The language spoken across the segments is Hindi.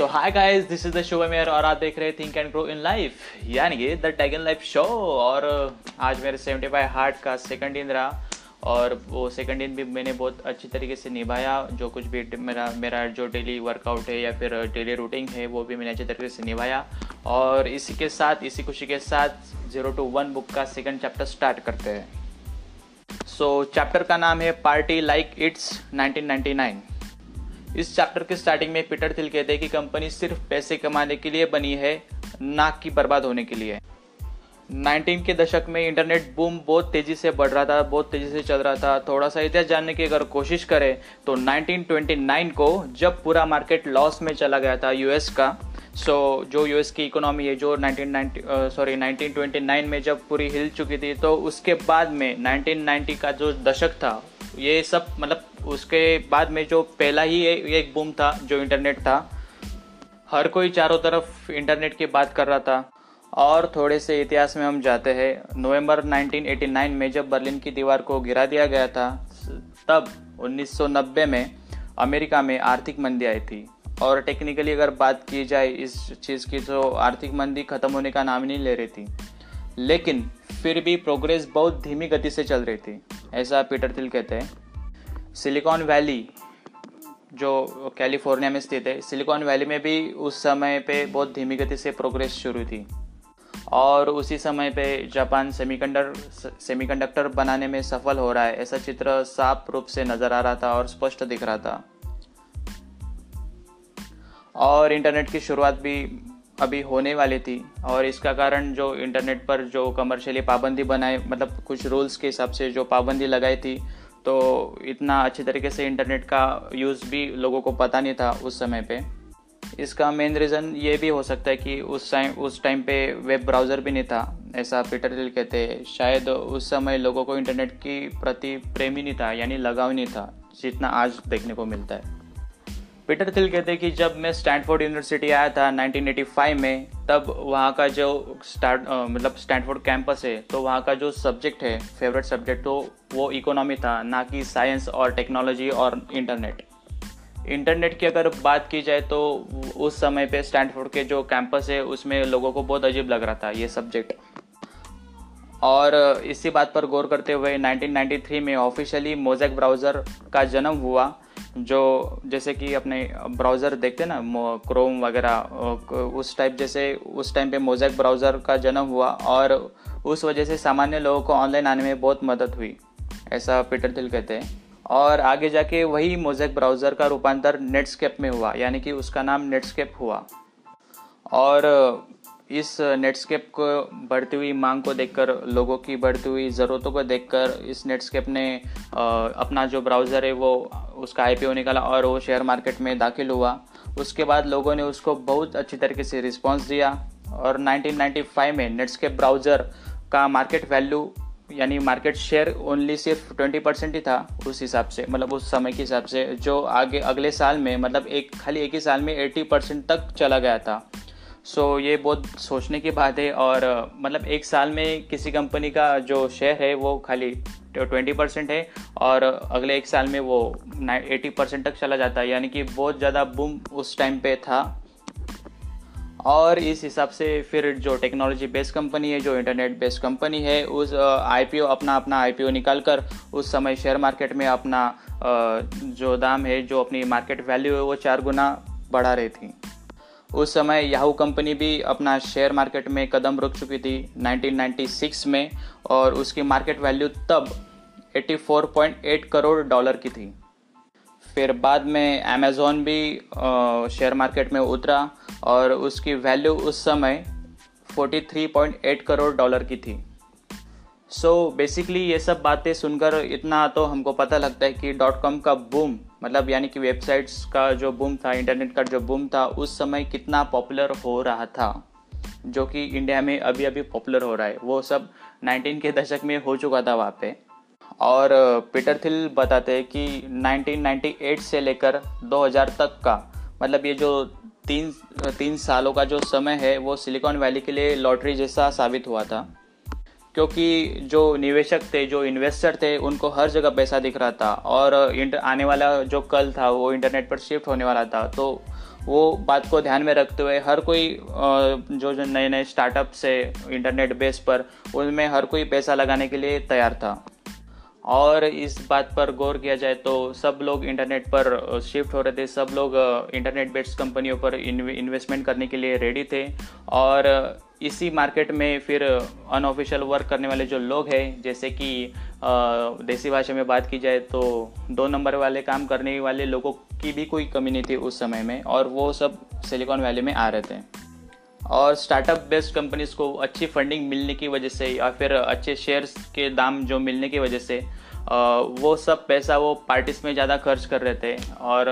So hi guys this is the show mayor और आप देख रहे think and grow in life यानी कि द टैगन लाइफ शो और आज मेरे सेवेंटी फाइव हार्ट का सेकंड दिन रहा। और वो सेकंड दिन भी मैंने बहुत अच्छी तरीके से निभाया। जो कुछ भी मेरा मेरा जो डेली वर्कआउट है या फिर डेली रूटीन है वो भी मैंने अच्छी तरीके से निभाया। और इसी के साथ इसी खुशी के साथ ज़ीरो टू वन बुक का सेकंड चैप्टर स्टार्ट करते हैं। सो so, चैप्टर का नाम है पार्टी लाइक इट्स 1999 इस चैप्टर के स्टार्टिंग में पीटर थिल कहते हैं कि कंपनी सिर्फ़ पैसे कमाने के लिए बनी है ना कि बर्बाद होने के लिए। 19 के दशक में इंटरनेट बूम बहुत तेज़ी से बढ़ रहा था बहुत तेज़ी से चल रहा था। थोड़ा सा इतिहास जानने की अगर कोशिश करें तो 1929 को जब पूरा मार्केट लॉस में चला गया था यूएस का सो so, जो यूएस की इकोनॉमी है जो 1990 सॉरी uh, 1929 में जब पूरी हिल चुकी थी तो उसके बाद में 1990 का जो दशक था ये सब मतलब उसके बाद में जो पहला ही एक बूम था, जो इंटरनेट था। हर कोई चारों तरफ़ इंटरनेट की बात कर रहा था। और थोड़े से इतिहास में हम जाते हैं। नवंबर 1989 में जब बर्लिन की दीवार को गिरा दिया गया था, तब 1990 में अमेरिका में आर्थिक मंदी आई थी। और टेक्निकली अगर बात की जाए इस चीज़ की तो आर्थिक मंदी खत्म होने का नाम नहीं ले रही थी। लेकिन फिर भी प्रोग्रेस बहुत धीमी गति से चल रही थी, ऐसा पीटर थिल कहते हैं। सिलिकॉन वैली जो कैलिफ़ोर्निया में स्थित है, सिलिकॉन वैली में भी उस समय पे बहुत धीमी गति से प्रोग्रेस शुरू थी। और उसी समय पे जापान सेमीकंडर सेमीकंडक्टर बनाने में सफल हो रहा है, ऐसा चित्र साफ़ रूप से नज़र आ रहा था और स्पष्ट दिख रहा था। और इंटरनेट की शुरुआत भी अभी होने वाली थी और इसका कारण जो इंटरनेट पर जो कमर्शियली पाबंदी बनाए मतलब कुछ रूल्स के हिसाब से जो पाबंदी लगाई थी तो इतना अच्छे तरीके से इंटरनेट का यूज़ भी लोगों को पता नहीं था उस समय पे। इसका मेन रीज़न ये भी हो सकता है कि उस टाइम उस टाइम पे वेब ब्राउज़र भी नहीं था, ऐसा पीटर दिल कहते हैं। शायद उस समय लोगों को इंटरनेट की प्रति प्रेम ही नहीं था, यानी लगाव नहीं था, जितना आज देखने को मिलता है। पीटर थिल कहते हैं कि जब मैं स्टैंडफोर्ड यूनिवर्सिटी आया था 1985 में तब वहाँ का जो स्टार्ट मतलब स्टैंडफोर्ड कैंपस है तो वहाँ का जो सब्जेक्ट है फेवरेट सब्जेक्ट तो वो इकोनॉमी था, ना कि साइंस और टेक्नोलॉजी और इंटरनेट इंटरनेट की अगर बात की जाए तो उस समय पे स्टैंडफोर्ड के जो कैंपस है, उसमें लोगों को बहुत अजीब लग रहा था ये सब्जेक्ट और, इसी बात पर गौर करते हुए 1993 में ऑफिशियली मोजैक ब्राउज़र का जन्म हुआ जो जैसे कि अपने ब्राउज़र देखते ना क्रोम वगैरह उस टाइप जैसे, उस टाइम पे मोजैक ब्राउज़र का जन्म हुआ और उस वजह से सामान्य लोगों को ऑनलाइन आने में बहुत मदद हुई, ऐसा पीटर दिल कहते हैं। और आगे जाके वही मोजैक ब्राउज़र का रूपांतर नेटस्केप में हुआ, यानी कि उसका नाम नेटस्केप हुआ। और इस नेटस्केप को बढ़ती हुई मांग को देखकर, लोगों की बढ़ती हुई ज़रूरतों को देखकर, इस नेटस्केप ने अपना जो ब्राउज़र है वो उसका आई निकाला और वो शेयर मार्केट में दाखिल हुआ। उसके बाद लोगों ने उसको बहुत अच्छी तरीके से रिस्पॉन्स दिया और 1995 में नेटस्केप ब्राउज़र का मार्केट वैल्यू यानी मार्केट शेयर ओनली सिर्फ़ 20 परसेंट ही था उस हिसाब से मतलब उस समय के हिसाब से जो आगे अगले साल में मतलब एक खाली एक ही साल में 80 परसेंट तक चला गया था। सो so, ये बहुत सोचने की बात है और मतलब एक साल में किसी कंपनी का जो शेयर है वो खाली ट्वेंटी परसेंट है और अगले एक साल में वो एटी परसेंट तक चला जाता है, यानी कि बहुत ज़्यादा बूम उस टाइम पे था। और इस हिसाब से फिर जो टेक्नोलॉजी बेस्ड कंपनी है, जो इंटरनेट बेस्ड कंपनी है, उस आईपीओ अपना अपना आईपीओ निकाल कर उस समय शेयर मार्केट में अपना जो दाम है, जो अपनी मार्केट वैल्यू है, वो चार गुना बढ़ा रही थी। उस समय याहू कंपनी भी अपना शेयर मार्केट में कदम रुक चुकी थी 1996 में और उसकी मार्केट वैल्यू तब 84.8 करोड़ डॉलर की थी। फिर बाद में अमेज़ोन भी शेयर मार्केट में उतरा और उसकी वैल्यू उस समय 43.8 करोड़ डॉलर की थी। सो so, बेसिकली ये सब बातें सुनकर इतना तो हमको पता लगता है कि डॉट कॉम का बूम मतलब यानी कि वेबसाइट्स का जो बूम था इंटरनेट का जो बूम था उस समय कितना पॉपुलर हो रहा था। जो कि इंडिया में अभी अभी पॉपुलर हो रहा है, वो सब 19 के दशक में हो चुका था वहाँ पे। और पीटर थिल बताते हैं कि 1998 से लेकर 2000 तक का मतलब ये जो तीन तीन सालों का जो समय है, वो सिलिकॉन वैली के लिए लॉटरी जैसा साबित हुआ था। क्योंकि जो निवेशक थे, जो इन्वेस्टर थे, उनको हर जगह पैसा दिख रहा था। और इंटर आने वाला जो कल था, वो इंटरनेट पर शिफ्ट होने वाला था। तो वो बात को ध्यान में रखते हुए हर कोई जो जो नए नए स्टार्टअप से इंटरनेट बेस पर, उनमें हर कोई पैसा लगाने के लिए तैयार था। और इस बात पर गौर किया जाए तो सब लोग इंटरनेट पर शिफ्ट हो रहे थे। सब लोग इंटरनेट बेस्ड कंपनियों पर इन्वेस्टमेंट करने के लिए रेडी थे। और इसी मार्केट में फिर अनऑफिशियल वर्क करने वाले जो लोग हैं, जैसे कि देसी भाषा में बात की जाए तो दो नंबर वाले, काम करने वाले लोगों की भी कोई कमी नहीं थी उस समय में और वो सब सिलिकॉन वैली में आ रहे थे। और स्टार्टअप बेस्ड कंपनीज़ को अच्छी फंडिंग मिलने की वजह से या फिर अच्छे शेयर्स के दाम जो मिलने की वजह से वो सब पैसा वो पार्टीज़ में ज़्यादा खर्च कर रहे थे। और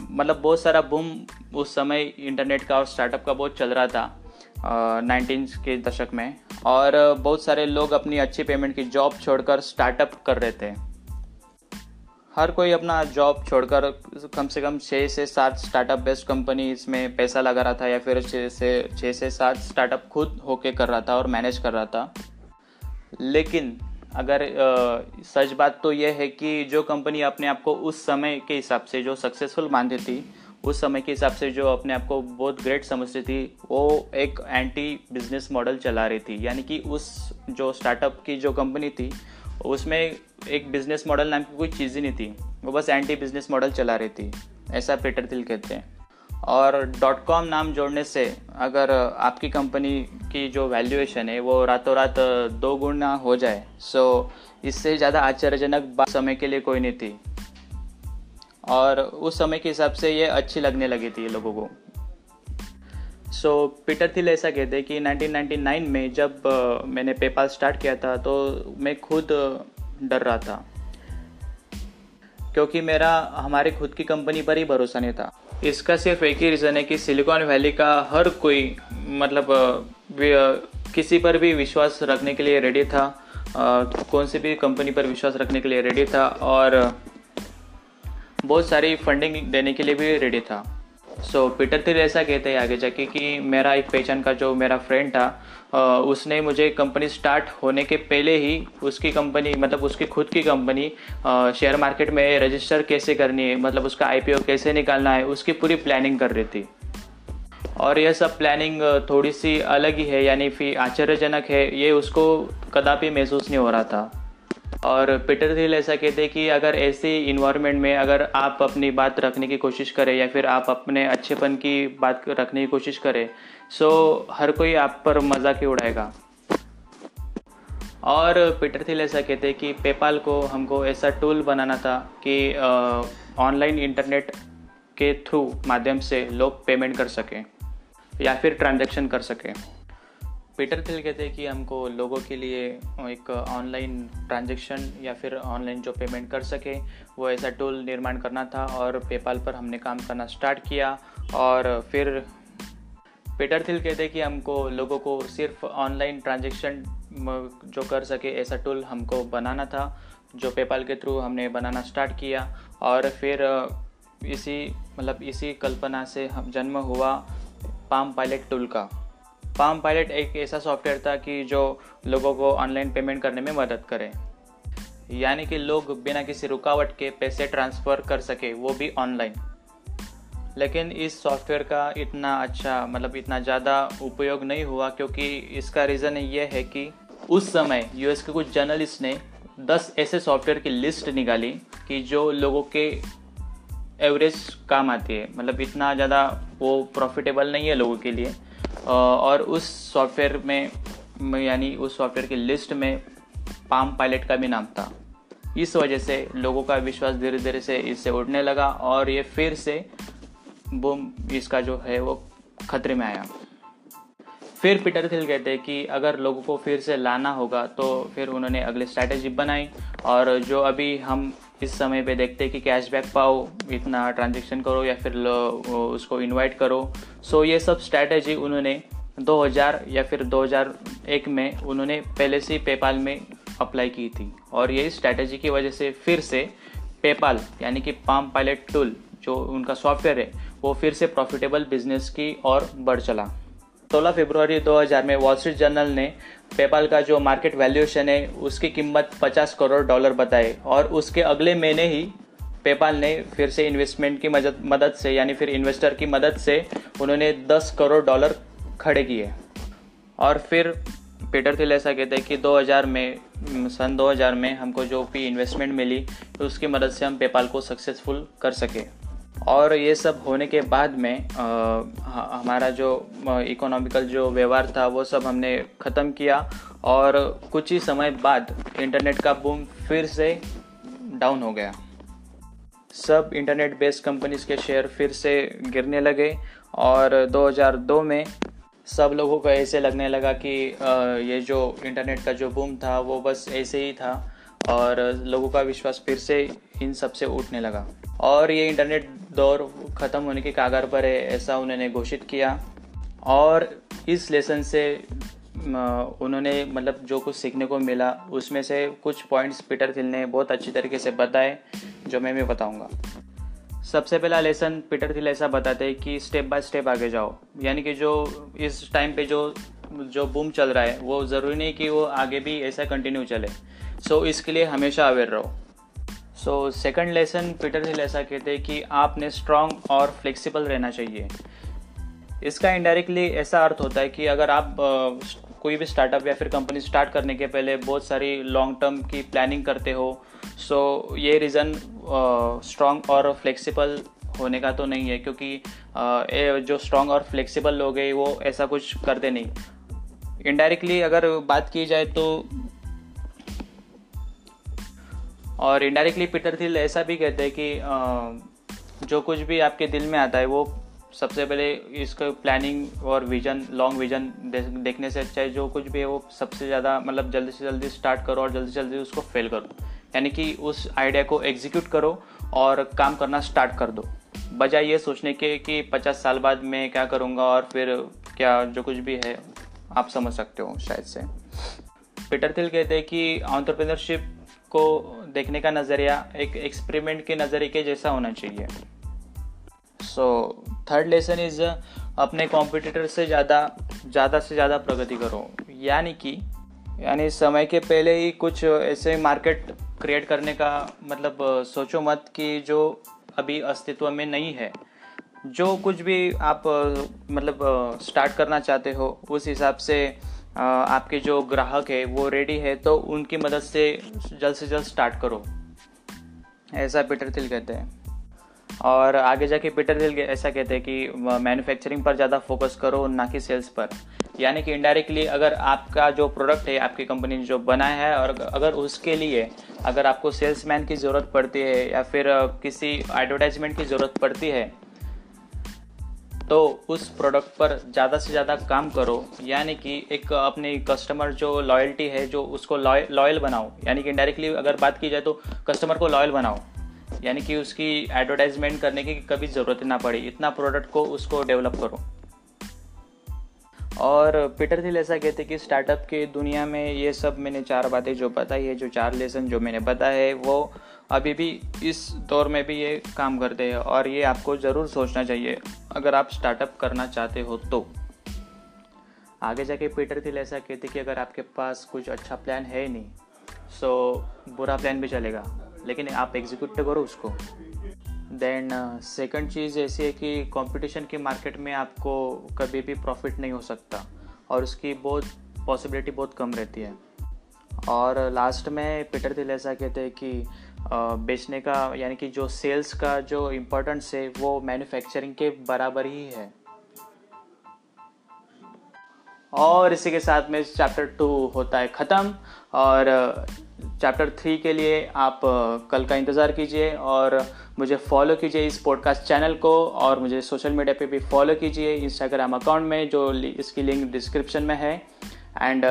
मतलब बहुत सारा बूम उस समय इंटरनेट का और स्टार्टअप का बहुत चल रहा था नाइनटीन के दशक में। और बहुत सारे लोग अपनी अच्छी पेमेंट की जॉब छोड़कर स्टार्टअप कर रहे थे। हर कोई अपना जॉब छोड़कर कम से कम छः से सात स्टार्टअप बेस्ड कंपनी इसमें पैसा लगा रहा था या फिर छः से छः से सात स्टार्टअप खुद होके कर रहा था और मैनेज कर रहा था। लेकिन अगर आ, सच बात तो यह है कि जो कंपनी अपने आप को उस समय के हिसाब से जो सक्सेसफुल मानती थी उस समय के हिसाब से जो अपने आप को बहुत ग्रेट समझती थी वो एक एंटी बिज़नेस मॉडल चला रही थी। यानी कि उस जो स्टार्टअप की जो कंपनी थी उसमें एक बिज़नेस मॉडल नाम की कोई चीज़ ही नहीं थी। वो बस एंटी बिज़नेस मॉडल चला रही थी। ऐसा पीटर थिल कहते हैं। और डॉट कॉम नाम जोड़ने से अगर आपकी कंपनी की जो वैल्यूएशन है, वो रातों रात दो गुना हो जाए सो इससे ज़्यादा आश्चर्यजनक बात समय के लिए कोई नहीं थी। और उस समय के हिसाब से ये अच्छी लगने लगी थी लोगों को। सो पीटर थिल ऐसा कहते हैं कि 1999 में जब मैंने पेपाल स्टार्ट किया था तो मैं खुद डर रहा था। क्योंकि मेरा, हमारे खुद की कंपनी पर ही भरोसा नहीं था। इसका सिर्फ़ एक ही रीज़न है कि सिलिकॉन वैली का हर कोई मतलब किसी पर भी विश्वास रखने के लिए रेडी था। कौन सी भी कंपनी पर विश्वास रखने के लिए रेडी था और बहुत सारी फंडिंग देने के लिए भी रेडी था। सो पीटर थिल ऐसा कहते हैं आगे जाके कि मेरा एक पहचान का जो मेरा फ्रेंड था उसने मुझे कंपनी स्टार्ट होने के पहले ही उसकी कंपनी मतलब उसकी खुद की कंपनी शेयर मार्केट में रजिस्टर कैसे करनी है मतलब उसका आईपीओ कैसे निकालना है, उसकी पूरी प्लानिंग कर रही थी। और यह सब प्लानिंग थोड़ी सी अलग ही है, यानी फिर आश्चर्यजनक है, ये उसको कदापि महसूस नहीं हो रहा था। और पीटर थिल ऐसा कहते हैं कि अगर ऐसे इन्वायरमेंट में अगर आप अपनी बात रखने की कोशिश करें या फिर आप अपने अच्छेपन की बात रखने की कोशिश करें सो हर कोई आप पर मज़ाक ही उड़ाएगा? और पीटर थिल ऐसा कहते हैं कि पेपाल को हमको ऐसा टूल बनाना था कि ऑनलाइन इंटरनेट के थ्रू माध्यम से लोग पेमेंट कर सकें या फिर ट्रांजैक्शन कर सकें। पीटर थिल कहते हैं कि हमको लोगों के लिए एक ऑनलाइन ट्रांजेक्शन या फिर ऑनलाइन जो पेमेंट कर सके, वो ऐसा टूल निर्माण करना था और पेपाल पर हमने काम करना स्टार्ट किया और फिर पीटर थिल कहते हैं कि हमको लोगों को सिर्फ़ ऑनलाइन ट्रांजेक्शन जो कर सके ऐसा टूल हमको बनाना था, जो पेपाल के थ्रू हमने बनाना स्टार्ट किया और फिर, इसी मतलब इसी कल्पना से हम जन्म हुआ पाम पायलट टूल का। पाम पायलट एक ऐसा सॉफ्टवेयर था कि जो लोगों को ऑनलाइन पेमेंट करने में मदद करे। यानी कि लोग बिना किसी रुकावट के पैसे ट्रांसफ़र कर सके, वो भी ऑनलाइन लेकिन इस सॉफ्टवेयर का इतना अच्छा मतलब इतना ज़्यादा उपयोग नहीं हुआ, क्योंकि इसका रीज़न ये है कि उस समय यूएस के कुछ जर्नलिस्ट ने 10 ऐसे सॉफ्टवेयर की लिस्ट निकाली कि जो लोगों के एवरेज काम आती है। मतलब इतना ज़्यादा वो प्रॉफिटेबल नहीं है लोगों के लिए। और उस सॉफ्टवेयर में यानी उस सॉफ्टवेयर की लिस्ट में पाम पायलट का भी नाम था। इस वजह से लोगों का विश्वास धीरे धीरे से इससे उड़ने लगा और ये फिर से बुम इसका जो है वो खतरे में आया। फिर पीटर थिल कहते हैं कि अगर लोगों को फिर से लाना होगा तो फिर उन्होंने अगली स्ट्रैटेजी बनाई और जो अभी हम इस समय पे देखते हैं कि कैशबैक पाओ, इतना ट्रांजेक्शन करो या फिर उसको इनवाइट करो। सो ये सब स्ट्रैटेजी उन्होंने 2000 या फिर 2001 में उन्होंने पहले से पेपाल में अप्लाई की थी। और यही स्ट्रैटेजी की वजह से फिर से पेपाल यानी कि पाम पायलट टूल जो उनका सॉफ्टवेयर है, वो फिर से प्रॉफिटेबल बिज़नेस की और बढ़ चला। 16 फरवरी 2000 में वॉल स्ट्रीट जर्नल ने पेपाल का जो मार्केट वैल्यूएशन है, उसकी कीमत 50 करोड़ डॉलर बताए और उसके अगले महीने ही पेपाल ने फिर से इन्वेस्टमेंट की मदद मदद से, यानी फिर इन्वेस्टर की मदद से उन्होंने 10 करोड़ डॉलर खड़े किए। और फिर पीटर थिल ऐसा कहते हैं कि 2000 में, सन 2000 में हमको जो भी इन्वेस्टमेंट मिली तो उसकी मदद से हम पेपाल को सक्सेसफुल कर सके। और ये सब होने के बाद में आ, हमारा जो इकोनॉमिकल जो व्यवहार था वो सब हमने ख़त्म किया और कुछ ही समय बाद इंटरनेट का बूम फिर से डाउन हो गया। सब इंटरनेट बेस्ड कंपनीज़ के शेयर फिर से गिरने लगे और 2002 में सब लोगों को ऐसे लगने लगा कि ये जो इंटरनेट का जो बूम था वो बस ऐसे ही था और लोगों का विश्वास फिर से इन सबसे उठने लगा। और ये इंटरनेट दौर ख़त्म होने के कागार पर है ऐसा उन्होंने घोषित किया। और इस लेसन से उन्होंने मतलब जो कुछ सीखने को मिला उसमें से कुछ पॉइंट्स पीटर थिल ने बहुत अच्छी तरीके से बताए जो मैं भी बताऊँगा। सबसे पहला लेसन पीटर थिल ऐसा बताते हैं कि स्टेप बाय स्टेप आगे जाओ। यानी कि जो इस टाइम पे जो जो बूम चल रहा है वो ज़रूरी नहीं कि वो आगे भी ऐसा कंटिन्यू चले। सो so, इसके लिए हमेशा अवेयर रहो। So second lesson Peter Thiel ऐसा कहते हैं कि आपने स्ट्रांग और फ्लेक्सिबल रहना चाहिए। इसका इनडायरेक्टली ऐसा अर्थ होता है कि अगर आप कोई भी स्टार्टअप या फिर कंपनी स्टार्ट करने के पहले बहुत सारी लॉन्ग टर्म की प्लानिंग करते हो सो so, ये रीज़न स्ट्रांग और फ्लेक्सिबल होने का तो नहीं है क्योंकि जो स्ट्रांग और फ्लेक्सिबल लोग हैं वो ऐसा कुछ करते नहीं। इनडायरेक्टली अगर बात की जाए तो और इनडायरेक्टली पीटर थिल ऐसा भी कहते हैं कि जो कुछ भी आपके दिल में आता है, वो सबसे पहले इसका प्लानिंग और विजन लॉन्ग विजन देखने से अच्छा है। जो कुछ भी है, वो सबसे ज़्यादा मतलब जल्दी से जल्दी स्टार्ट करो और जल्दी से जल्दी उसको फेल करो। यानी कि उस आइडिया को एग्जीक्यूट करो और काम करना स्टार्ट कर दो। बजाय ये सोचने के कि पचास साल बाद मैं क्या करूँगा और फिर क्या जो कुछ भी है, आप समझ सकते हो शायद से। पीटर थिल कहते हैं कि ऑन्टरप्रेनरशिप को देखने का नज़रिया एक एक्सपेरिमेंट के नज़रिए के जैसा होना चाहिए। सो थर्ड लेसन इज़ अपने कॉम्पिटिटर से ज़्यादा ज़्यादा से ज़्यादा प्रगति करो। यानी कि, यानी समय के पहले ही कुछ ऐसे मार्केट क्रिएट करने का मतलब सोचो मत कि जो अभी अस्तित्व में नहीं है। जो कुछ भी आप मतलब स्टार्ट करना चाहते हो, उस हिसाब से आपके जो ग्राहक है, वो रेडी है तो उनकी मदद से जल्द से जल्द स्टार्ट करो। ऐसा पीटर थिल कहते हैं। और आगे जाके पीटर थिल ऐसा कहते हैं कि मैन्युफैक्चरिंग पर ज़्यादा फोकस करो, ना कि सेल्स पर। यानी कि इनडायरेक्टली अगर आपका जो प्रोडक्ट है, आपकी कंपनी ने जो बनाया है, और अगर उसके लिए अगर आपको सेल्समैन की ज़रूरत पड़ती है, या फिर किसी एडवर्टाइजमेंट की ज़रूरत पड़ती है तो उस प्रोडक्ट पर ज़्यादा से ज़्यादा काम करो। यानी कि एक अपनी कस्टमर जो लॉयल्टी है, जो उसको लॉयल बनाओ। यानी कि इनडायरेक्टली अगर बात की जाए तो कस्टमर को लॉयल बनाओ। यानी कि उसकी एडवर्टाइजमेंट करने की कभी ज़रूरत ना पड़ी। इतना प्रोडक्ट को उसको डेवलप करो। और पीटर थिल ऐसा कहते कि स्टार्टअप की दुनिया में ये सब मैंने चार बातें जो बताई है, जो चार लेसन जो मैंने बताया है, वो अभी भी इस दौर में भी ये काम करते हैं। और ये आपको ज़रूर सोचना चाहिए। अगर आप स्टार्टअप करना चाहते हो तो। आगे जाके पीटर थिल ऐसा कहते कि अगर आपके पास कुछ अच्छा प्लान है ही नहीं सो बुरा प्लान भी चलेगा, लेकिन आप एग्जीक्यूट तो करो उसको। देन सेकंड चीज़ ऐसी है कि कंपटीशन के मार्केट में आपको कभी भी प्रॉफिट नहीं हो सकता, और उसकी बहुत पॉसिबिलिटी बहुत कम रहती है। और लास्ट में पीटर दिल ऐसा कहते हैं कि बेचने का, यानी कि जो सेल्स का जो इम्पोर्टेंस है, वो मैन्युफैक्चरिंग के बराबर ही है। और इसी के साथ में चैप्टर टू होता है ख़त्म। और चैप्टर थ्री के लिए आप कल का इंतज़ार कीजिए और मुझे फॉलो कीजिए इस पॉडकास्ट चैनल को और मुझे सोशल मीडिया पे भी फॉलो कीजिए इंस्टाग्राम अकाउंट में, जो इसकी लिंक डिस्क्रिप्शन में है। एंड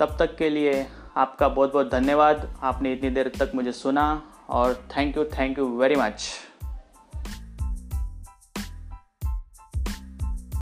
तब तक के लिए आपका बहुत बहुत धन्यवाद। आपने इतनी देर तक मुझे सुना और thank you thank you very much